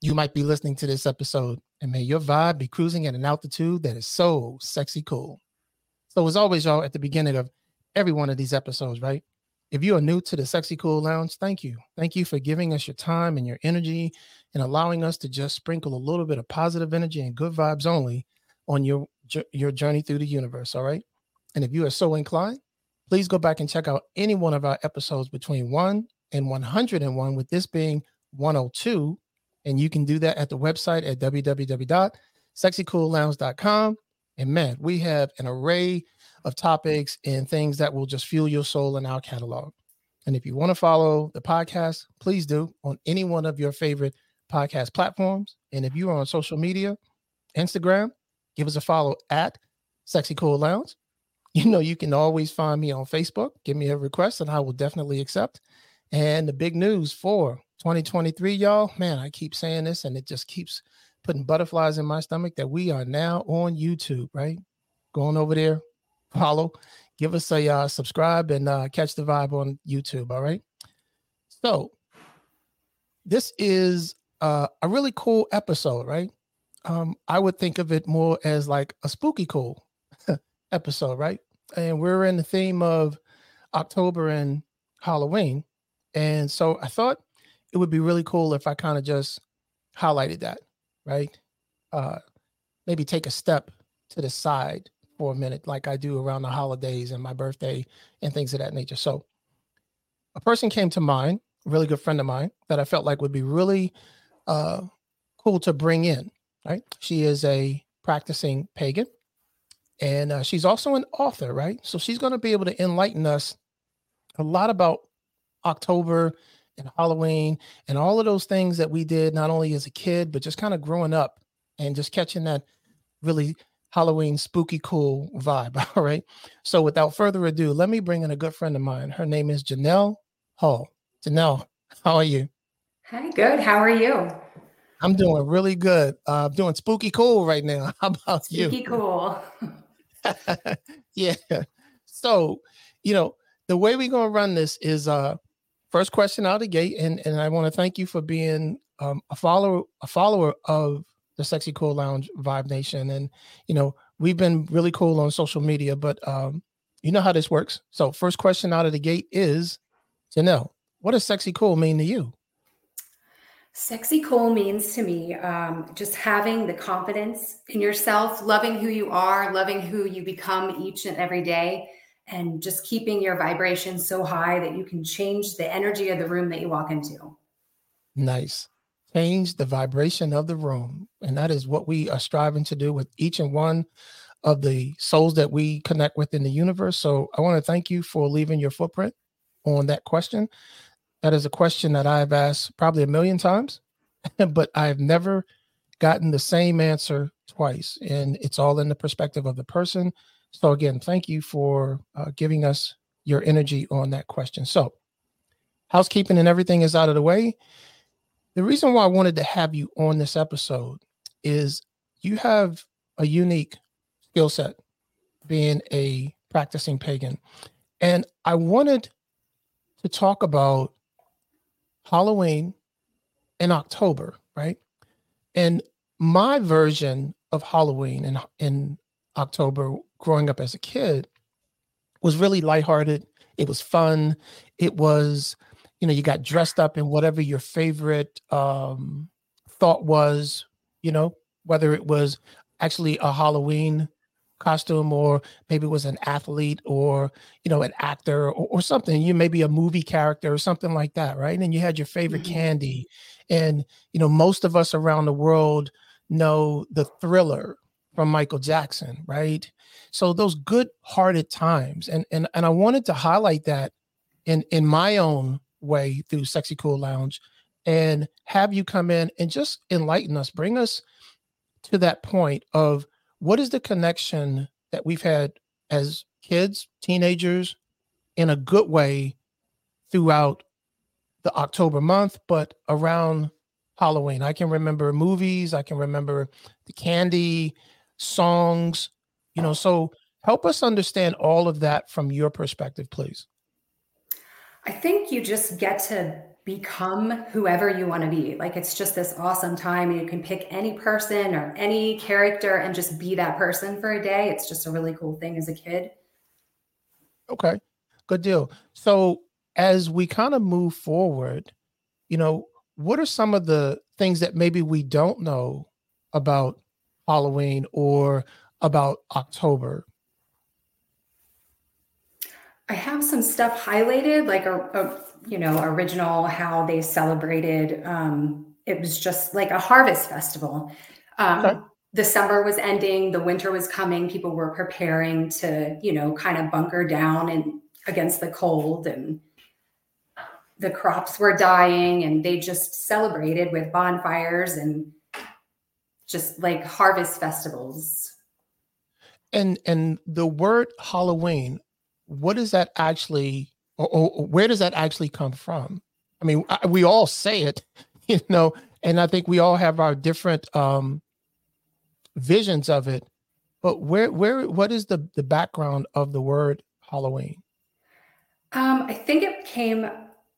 you might be listening to this episode. And may your vibe be cruising at an altitude that is so sexy cool. So, as always, y'all, at the beginning of every one of these episodes, right? If you are new to the Sexy Cool Lounge, thank you. Thank you for giving us your time and your energy and allowing us to just sprinkle a little bit of positive energy and good vibes only on your your journey through the universe, all right? And if you are so inclined, please go back and check out any one of our episodes between 1 and 101, with this being 102. And you can do that at the website at www.sexycoollounge.com. And man, we have an array of topics and things that will just fuel your soul in our catalog. And if you want to follow the podcast, please do on any one of your favorite podcast platforms. And if you are on social media, Instagram, give us a follow at Sexy Cool Lounge. You know, you can always find me on Facebook. Give me a request and I will definitely accept. And the big news for 2023, y'all, man, I keep saying this and it just keeps putting butterflies in my stomach that we are now on YouTube, right? Going over there, follow, give us a uh, subscribe and uh, catch the vibe on YouTube. All right. So, this is uh, a really cool episode, right? Um, I would think of it more as like a spooky cool episode, right? And we're in the theme of October and Halloween. And so I thought it would be really cool if I kind of just highlighted that, right? Uh, maybe take a step to the side for a minute, like I do around the holidays and my birthday and things of that nature. So a person came to mind, a really good friend of mine, that I felt like would be really uh, cool to bring in, right? She is a practicing pagan and uh, she's also an author, right? So she's going to be able to enlighten us a lot about October and Halloween and all of those things that we did not only as a kid but just kind of growing up and just catching that really Halloween spooky cool vibe. All right. So without further ado, let me bring in a good friend of mine. Her name is Jynell Hull. Jynell, how are you? Hi, good. How are you? I'm doing really good. Uh, I'm doing spooky cool right now. How about spooky you? Spooky cool. yeah. So, you know, the way we're gonna run this is uh first question out of the gate, and and I want to thank you for being um, a follower a follower of the Sexy Cool Lounge Vibe Nation, and you know we've been really cool on social media, but um, you know how this works. So first question out of the gate is Jynell, what does sexy cool mean to you? Sexy cool means to me um, just having the confidence in yourself, loving who you are, loving who you become each and every day, and just keeping your vibration so high that you can change the energy of the room that you walk into. Nice. Change the vibration of the room. And that is what we are striving to do with each and one of the souls that we connect with in the universe. So I want to thank you for leaving your footprint on that question. That is a question that I've asked probably a million times, but I've never gotten the same answer twice. And it's all in the perspective of the person so, again, thank you for uh, giving us your energy on that question. So, housekeeping and everything is out of the way. The reason why I wanted to have you on this episode is you have a unique skill set being a practicing pagan. And I wanted to talk about Halloween in October, right? And my version of Halloween in, in October growing up as a kid was really lighthearted. It was fun. It was, you know, you got dressed up in whatever your favorite um, thought was, you know, whether it was actually a Halloween costume or maybe it was an athlete or you know an actor or, or, something you maybe a movie character or something like that right and you had your favorite mm-hmm. candy and you know most of us around the world know the thriller from Michael Jackson, right? So those good-hearted times, and and and I wanted to highlight that in in my own way through Sexy Cool Lounge, and have you come in and just enlighten us, bring us to that point of what is the connection that we've had as kids, teenagers, in a good way throughout the October month, but around Halloween. I can remember movies, I can remember the candy, songs, you know. So help us understand all of that from your perspective, please. I think you just get to become whoever you want to be. Like it's just this awesome time. You can pick any person or any character and just be that person for a day. It's just a really cool thing as a kid. Okay, good deal. So as we kind of move forward, you know, what are some of the things that maybe we don't know about Halloween or about October? I have some stuff highlighted, like a, a you know original how they celebrated. Um, it was just like a harvest festival. Um, okay. The summer was ending, the winter was coming. People were preparing to, you know, kind of bunker down and against the cold, and the crops were dying, and they just celebrated with bonfires and just like harvest festivals. And and the word Halloween what does that actually or, or, where does that actually come from? I mean I, we all say it you know and i think we all have our different um visions of it. But where where what is the the background of the word halloween? Um i think it came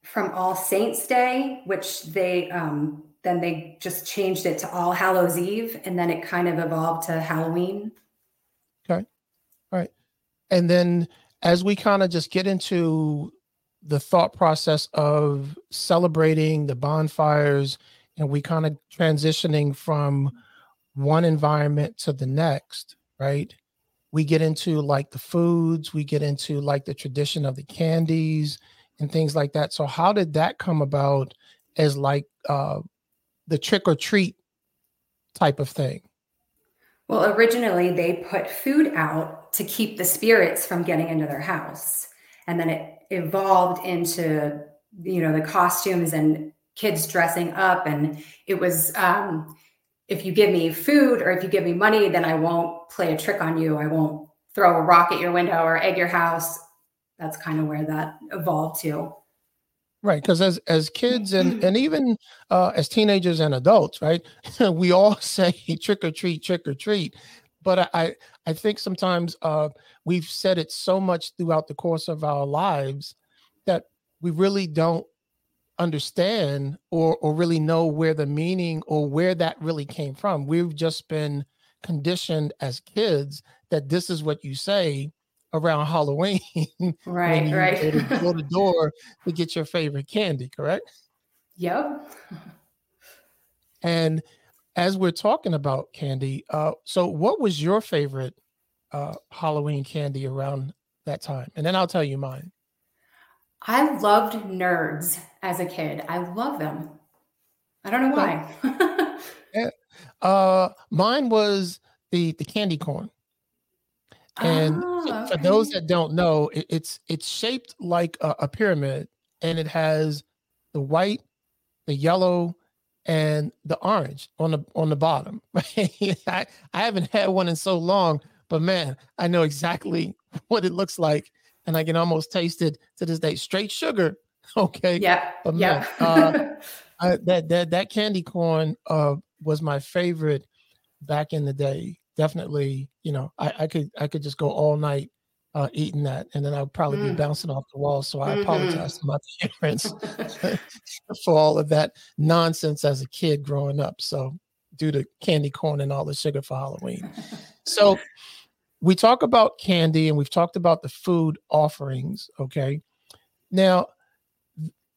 from all saints day which they um then they just changed it to all hallows eve and then it kind of evolved to halloween okay all right and then as we kind of just get into the thought process of celebrating the bonfires and we kind of transitioning from one environment to the next, right? We get into like the foods, we get into like the tradition of the candies and things like that. So, how did that come about as like uh, the trick or treat type of thing? Well, originally they put food out to keep the spirits from getting into their house. And then it evolved into, you know, the costumes and kids dressing up. And it was, um, if you give me food or if you give me money, then I won't play a trick on you. I won't throw a rock at your window or egg your house. That's kind of where that evolved to. Right, because as as kids and and even uh, as teenagers and adults, right, we all say trick or treat, trick or treat. But I I think sometimes uh, we've said it so much throughout the course of our lives that we really don't understand or or really know where the meaning or where that really came from. We've just been conditioned as kids that this is what you say around Halloween. Right, right. Go to, go to door to get your favorite candy, correct? Yep. And as we're talking about candy, uh, so what was your favorite uh, Halloween candy around that time? And then I'll tell you mine. I loved nerds as a kid. I love them. I don't know why. yeah. Uh, mine was the the candy corn. And oh, okay. for those that don't know, it, it's it's shaped like a, a, pyramid, and it has the white, the yellow, and the orange on the on the bottom. I, I haven't had one in so long, but man, I know exactly what it looks like, and I can almost taste it to this day. Straight sugar, okay. Yeah, but yeah. uh, I, that that that candy corn uh, was my favorite back in the day definitely, you know, I, I could I could just go all night uh, eating that, and then I'd probably mm. be bouncing off the wall. So I mm-hmm. apologize to my parents for all of that nonsense as a kid growing up. So due to candy corn and all the sugar for Halloween. So we talk about candy and we've talked about the food offerings. Okay. Now,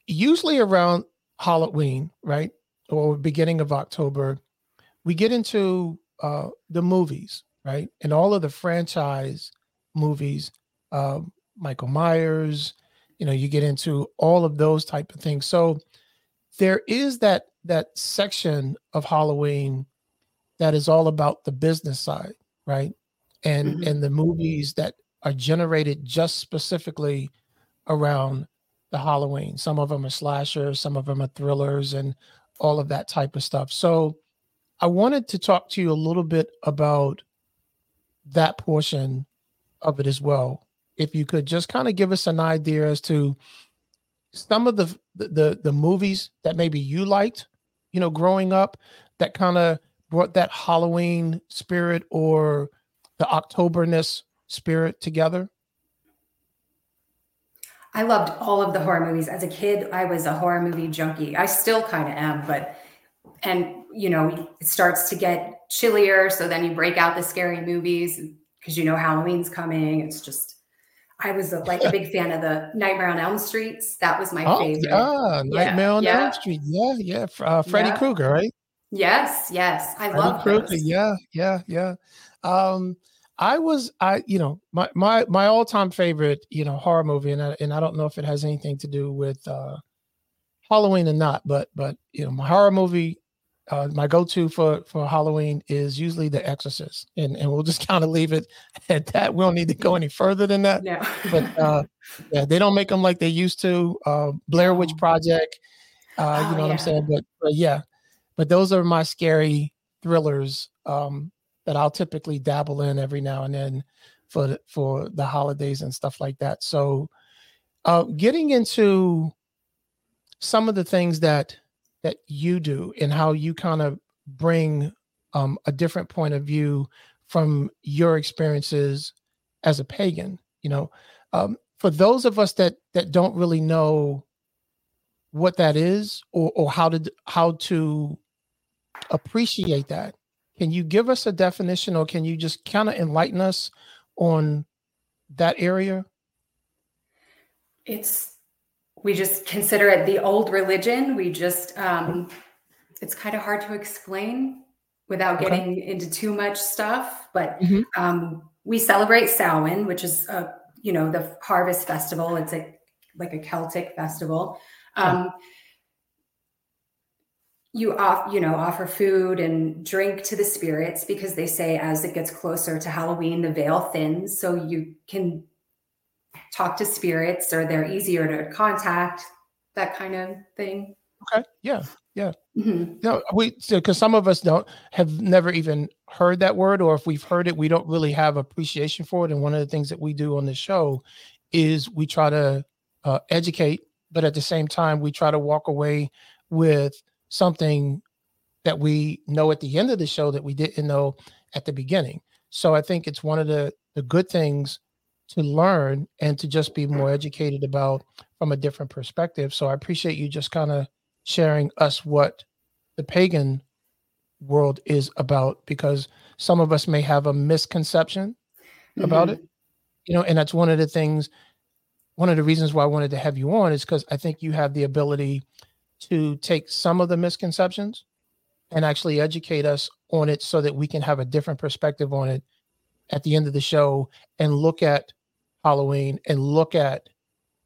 usually around Halloween, right? Or beginning of October, we get into uh, the movies, right? And all of the franchise movies, uh, Michael Myers, you know, you get into all of those type of things. So there is that that section of Halloween that is all about the business side, right? And mm-hmm. and the movies that are generated just specifically around the Halloween. Some of them are slashers, some of them are thrillers, and all of that type of stuff. So I wanted to talk to you a little bit about that portion of it as well. If you could just kind of give us an idea as to some of the the the movies that maybe you liked, you know, growing up that kind of brought that Halloween spirit or the Octoberness spirit together? I loved all of the horror movies. As a kid, I was a horror movie junkie. I still kind of am, but and you know, it starts to get chillier, so then you break out the scary movies because you know Halloween's coming. It's just I was a, like a big fan of the Nightmare on Elm Streets. That was my oh, favorite. Yeah, Nightmare on yeah. Elm Street. Yeah, yeah. Uh, Freddy yeah. Krueger, right? Yes, yes. I Freddy love Krueger. Yeah, yeah, yeah. Um, I was, I, you know, my my my all time favorite, you know, horror movie, and I, and I don't know if it has anything to do with uh, Halloween or not, but but you know, my horror movie uh, my go-to for for Halloween is usually The Exorcist, and and we'll just kind of leave it at that. We don't need to go any further than that. No. but uh, yeah, they don't make them like they used to. Uh, Blair Witch Project, uh, oh, you know yeah. what I'm saying? But, but yeah, but those are my scary thrillers um, that I'll typically dabble in every now and then for the, for the holidays and stuff like that. So, uh, getting into some of the things that that you do and how you kind of bring um, a different point of view from your experiences as a pagan you know? Um, for those of us that that don't really know what that is or, or how to how to appreciate that can you give us a definition or can you just kind of enlighten us on that area? It's we just consider it the old religion. We just, um, it's kind of hard to explain without getting okay. into too much stuff. But mm-hmm. um, we celebrate Samhain, which is, a, you know, the harvest festival. It's a like a Celtic festival. Um, you off, you know, offer food and drink to the spirits because they say as it gets closer to Halloween, the veil thins, so you can talk to spirits or they're easier to contact, that kind of thing. Okay. Yeah. Yeah. Mm-hmm. No, we because some of us don't have never even heard that word, or if we've heard it, we don't really have appreciation for it. And one of the things that we do on the show is we try to uh, educate, but at the same time, we try to walk away with something that we know at the end of the show that we didn't know at the beginning. So I think it's one of the the good things to learn and to just be more educated about from a different perspective. So I appreciate you just kind of sharing us what the pagan world is about because some of us may have a misconception mm-hmm. about it. You know, and that's one of the things one of the reasons why I wanted to have you on is because I think you have the ability to take some of the misconceptions and actually educate us on it so that we can have a different perspective on it at the end of the show and look at Halloween and look at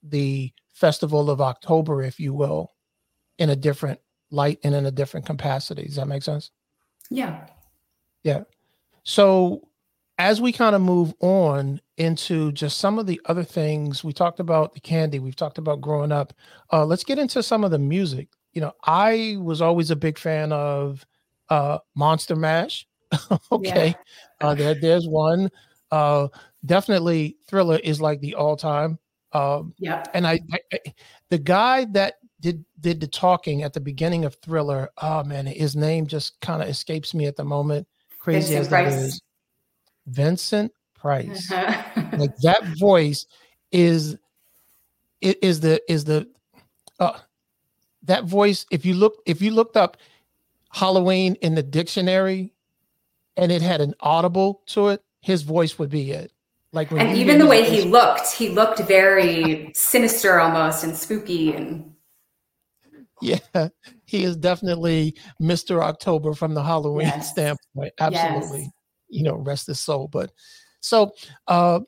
the festival of October, if you will, in a different light and in a different capacity. Does that make sense? Yeah. Yeah. So as we kind of move on into just some of the other things, we talked about the candy, we've talked about growing up. Uh, let's get into some of the music. You know, I was always a big fan of uh, Monster Mash. okay. Yeah. Uh, there, there's one. Uh, definitely Thriller is like the all time. Um, yeah. And I, I, the guy that did did the talking at the beginning of Thriller, oh man, his name just kind of escapes me at the moment. Crazy Vincent as Price. that is, Vincent Price. Uh-huh. like that voice is it is the is the uh, that voice. If you look if you looked up Halloween in the dictionary, and it had an audible to it, his voice would be it. Like and even the way he looked, he looked very sinister almost and spooky and yeah, he is definitely Mr. October from the Halloween yes. standpoint. Absolutely. Yes. You know, rest his soul. But so uh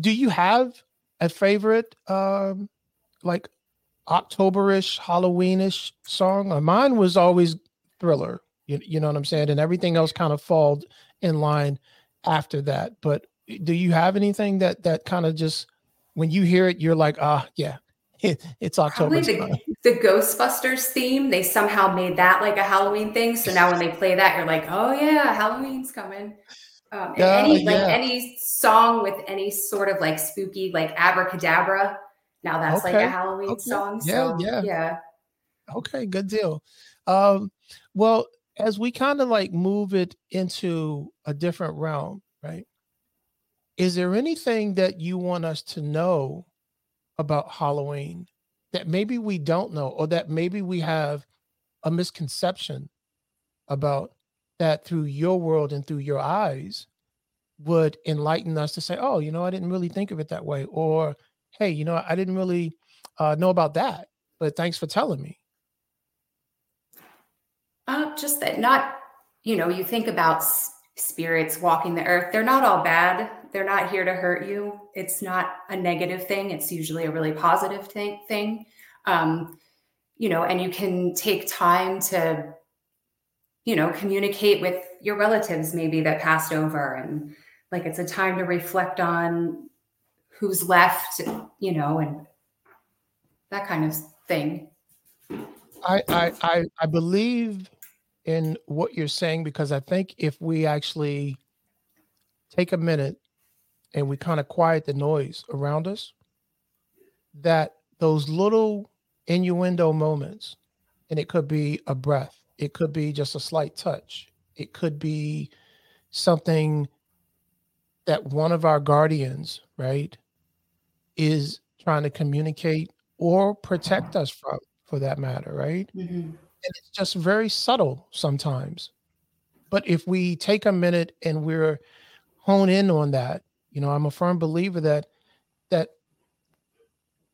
do you have a favorite um like Octoberish, Halloweenish song? Uh, mine was always thriller. You, you know what I'm saying? And everything else kind of followed in line after that. But do you have anything that that kind of just when you hear it, you're like, ah, yeah, it, it's October. The, the, Ghostbusters theme, they somehow made that like a Halloween thing. So now when they play that, you're like, oh yeah, Halloween's coming. Um, yeah, any like yeah. any song with any sort of like spooky like abracadabra. Now that's okay. like a Halloween okay. song. So, yeah, yeah, yeah. Okay, good deal. Um, well, as we kind of like move it into a different realm, right? Is there anything that you want us to know about Halloween that maybe we don't know, or that maybe we have a misconception about that through your world and through your eyes would enlighten us to say, oh, you know, I didn't really think of it that way, or hey, you know, I didn't really uh, know about that, but thanks for telling me. Uh, just that not, you know, you think about spirits walking the earth, they're not all bad. They're not here to hurt you. It's not a negative thing. It's usually a really positive thing. thing. Um, you know, and you can take time to, you know, communicate with your relatives maybe that passed over and like it's a time to reflect on who's left, you know, and that kind of thing. I I I, I believe in what you're saying because I think if we actually take a minute and we kind of quiet the noise around us, that those little innuendo moments, and it could be a breath, it could be just a slight touch, it could be something that one of our guardians, right, is trying to communicate or protect us from, for that matter, right? Mm-hmm. And it's just very subtle sometimes. But if we take a minute and we're hone in on that, you know, I'm a firm believer that that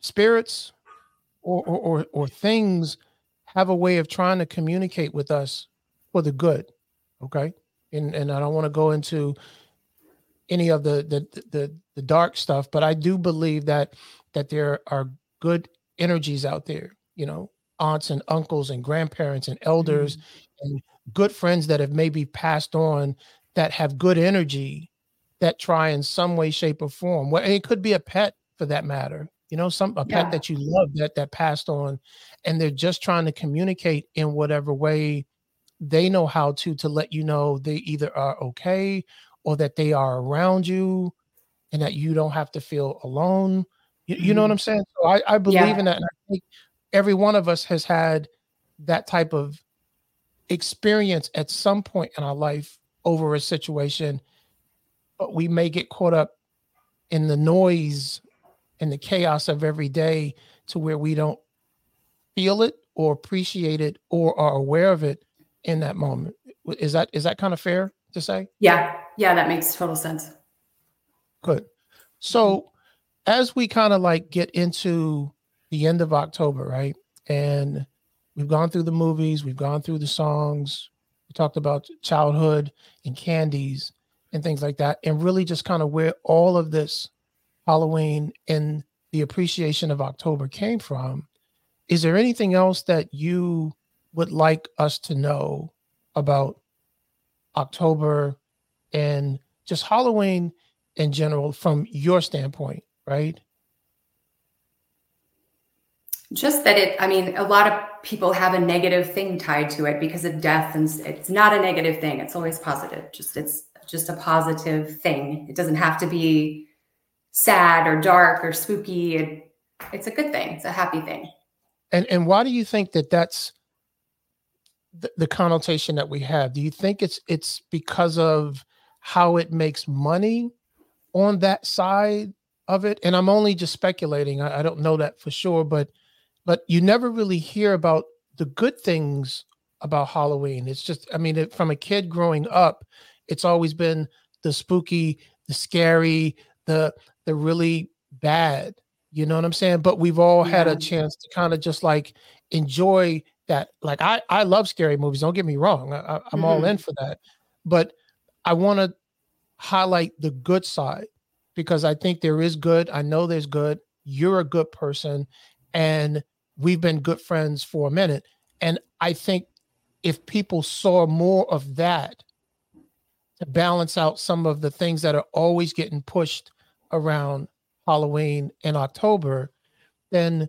spirits or or or, or things have a way of trying to communicate with us for the good. Okay. And and I don't want to go into any of the the the the dark stuff, but I do believe that that there are good energies out there, you know, aunts and uncles and grandparents and elders mm-hmm. and good friends that have maybe passed on that have good energy that try in some way shape or form well it could be a pet for that matter you know some a yeah. pet that you love that that passed on and they're just trying to communicate in whatever way they know how to to let you know they either are okay or that they are around you and that you don't have to feel alone you, you know what mm-hmm. i'm saying so i, I believe yeah. in that and i think every one of us has had that type of experience at some point in our life over a situation, but we may get caught up in the noise and the chaos of every day to where we don't feel it or appreciate it or are aware of it in that moment. Is that is that kind of fair to say? Yeah. Yeah, that makes total sense. Good. So as we kind of like get into the end of October, right? And we've gone through the movies, we've gone through the songs, we talked about childhood and candies and things like that, and really just kind of where all of this Halloween and the appreciation of October came from. Is there anything else that you would like us to know about October and just Halloween in general from your standpoint, right? Just that it, I mean, a lot of people have a negative thing tied to it because of death, and it's not a negative thing. It's always positive. Just it's just a positive thing. It doesn't have to be sad or dark or spooky. It, it's a good thing. It's a happy thing. And and why do you think that that's the, the connotation that we have? Do you think it's it's because of how it makes money on that side of it? And I'm only just speculating. I, I don't know that for sure, but but you never really hear about the good things about Halloween. It's just, I mean, it, from a kid growing up, it's always been the spooky, the scary, the the really bad. You know what I'm saying? But we've all yeah. had a chance to kind of just like enjoy that. Like I, I love scary movies. Don't get me wrong. I, am mm-hmm. all in for that. But I want to highlight the good side because I think there is good. I know there's good. You're a good person, and we've been good friends for a minute. And I think if people saw more of that to balance out some of the things that are always getting pushed around Halloween and October, then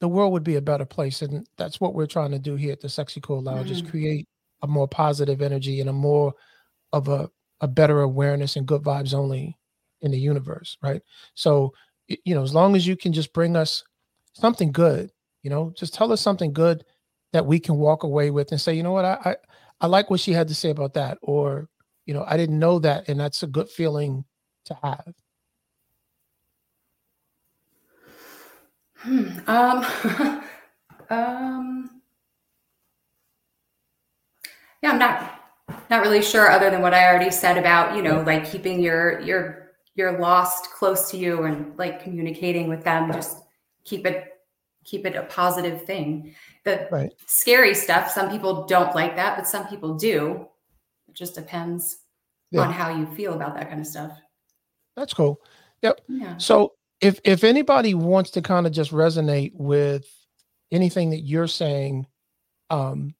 the world would be a better place. And that's what we're trying to do here at the Sexy Cool Lounge mm-hmm. is create a more positive energy and a more of a, a better awareness and good vibes only in the universe. Right. So, you know, as long as you can just bring us something good, you know, just tell us something good that we can walk away with and say, you know what, I, I, I like what she had to say about that. Or, you know, I didn't know that. And that's a good feeling to have. Hmm. Um, um, yeah, I'm not not really sure other than what I already said about, you know, like keeping your your your lost close to you and like communicating with them. Just keep it keep it a positive thing. The right. scary stuff, some people don't like that, but some people do. It just depends yeah. on how you feel about that kind of stuff. That's cool. Yep. Yeah. So if if anybody wants to kind of just resonate with anything that you're saying, um,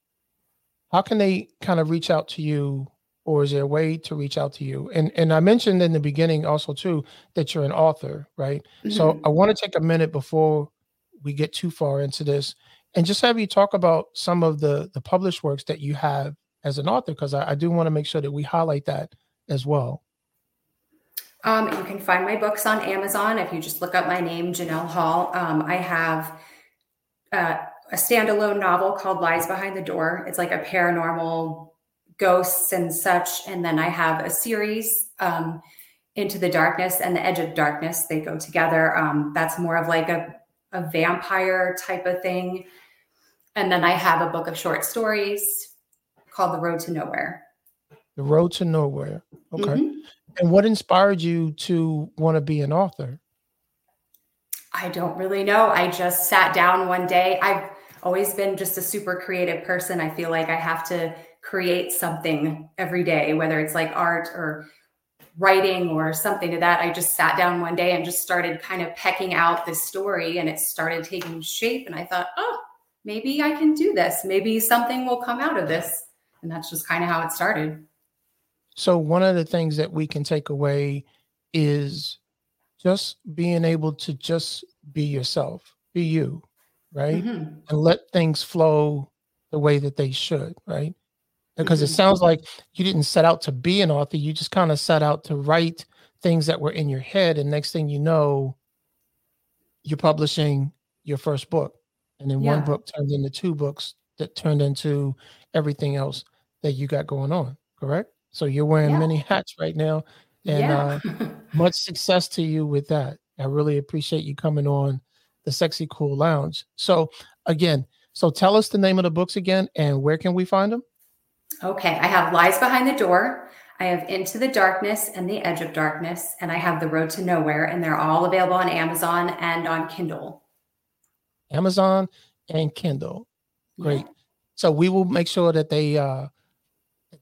how can they kind of reach out to you, or is there a way to reach out to you? And and I mentioned in the beginning also too that you're an author, right? Mm-hmm. So I want to take a minute before we get too far into this, and just have you talk about some of the the published works that you have as an author, because I, I do want to make sure that we highlight that as well. Um, you can find my books on Amazon if you just look up my name, Jynell Hull. Um, I have uh, a standalone novel called Lies Behind the Door. It's like a paranormal ghosts and such. And then I have a series, um, Into the Darkness and the Edge of Darkness. They go together. Um, that's more of like a, a vampire type of thing. And then I have a book of short stories called The Road to Nowhere. The Road to Nowhere. Okay. Mm-hmm. And what inspired you to want to be an author? I don't really know. I just sat down one day. I've always been just a super creative person. I feel like I have to create something every day, whether it's like art or writing or something to that. I just sat down one day and just started kind of pecking out this story and it started taking shape. And I thought, oh, maybe I can do this. Maybe something will come out of this. And that's just kind of how it started. So one of the things that we can take away is just being able to just be yourself, be you, right? Mm-hmm. And let things flow the way that they should, right? Because mm-hmm. it sounds like you didn't set out to be an author, you just kind of set out to write things that were in your head and next thing you know you're publishing your first book and then yeah. one book turned into two books that turned into everything else that you got going on, correct? So you're wearing yeah. many hats right now, and yeah. uh, much success to you with that. I really appreciate you coming on the Sexy Cool Lounge. So again, so tell us the name of the books again, and where can we find them? Okay, I have Lies Behind the Door. I have Into the Darkness and the Edge of Darkness, and I have The Road to Nowhere, and they're all available on Amazon and on Kindle. Amazon and Kindle. Great. Yeah. So we will make sure that they uh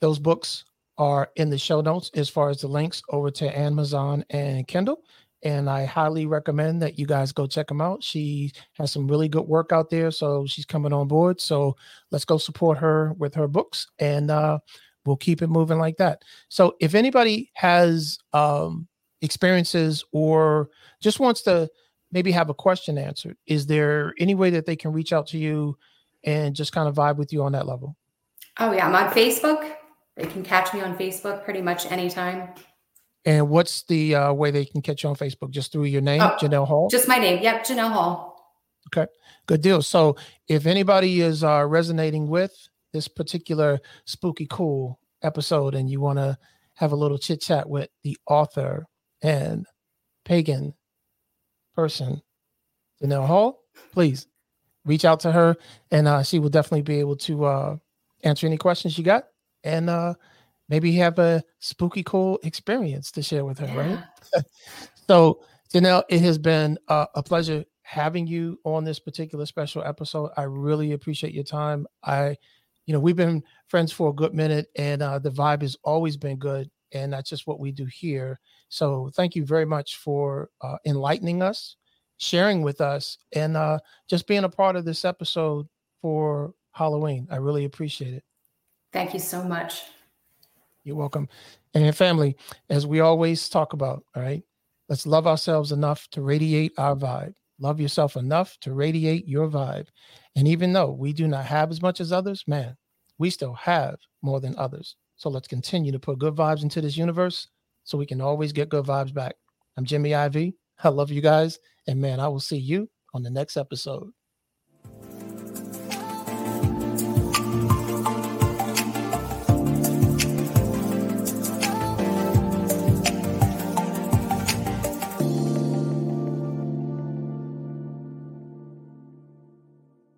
those books are in the show notes as far as the links over to Amazon and Kindle. And I highly recommend that you guys go check them out. She has some really good work out there. So she's coming on board. So let's go support her with her books and uh, we'll keep it moving like that. So if anybody has um, experiences or just wants to maybe have a question answered, is there any way that they can reach out to you and just kind of vibe with you on that level? Oh, yeah. I'm on Facebook they can catch me on Facebook pretty much anytime. And what's the uh, way they can catch you on Facebook? Just through your name, oh, Jynell Hull? Just my name. Yep, Jynell Hull. Okay, good deal. So if anybody is uh, resonating with this particular spooky cool episode and you want to have a little chit chat with the author and pagan person, Jynell Hull, please reach out to her and uh, she will definitely be able to uh, answer any questions you got and uh maybe have a spooky cool experience to share with her, yeah. right? so, Jynell, it has been uh, a pleasure having you on this particular special episode. I really appreciate your time. I, you know, we've been friends for a good minute, and uh, the vibe has always been good, and that's just what we do here. So, thank you very much for uh, enlightening us, sharing with us, and uh, just being a part of this episode for Halloween. I really appreciate it. Thank you so much. You're welcome. And family, as we always talk about, all right, let's love ourselves enough to radiate our vibe. Love yourself enough to radiate your vibe. And even though we do not have as much as others, man, we still have more than others. So let's continue to put good vibes into this universe so we can always get good vibes back. I'm Jimmy IV. I love you guys. And man, I will see you on the next episode.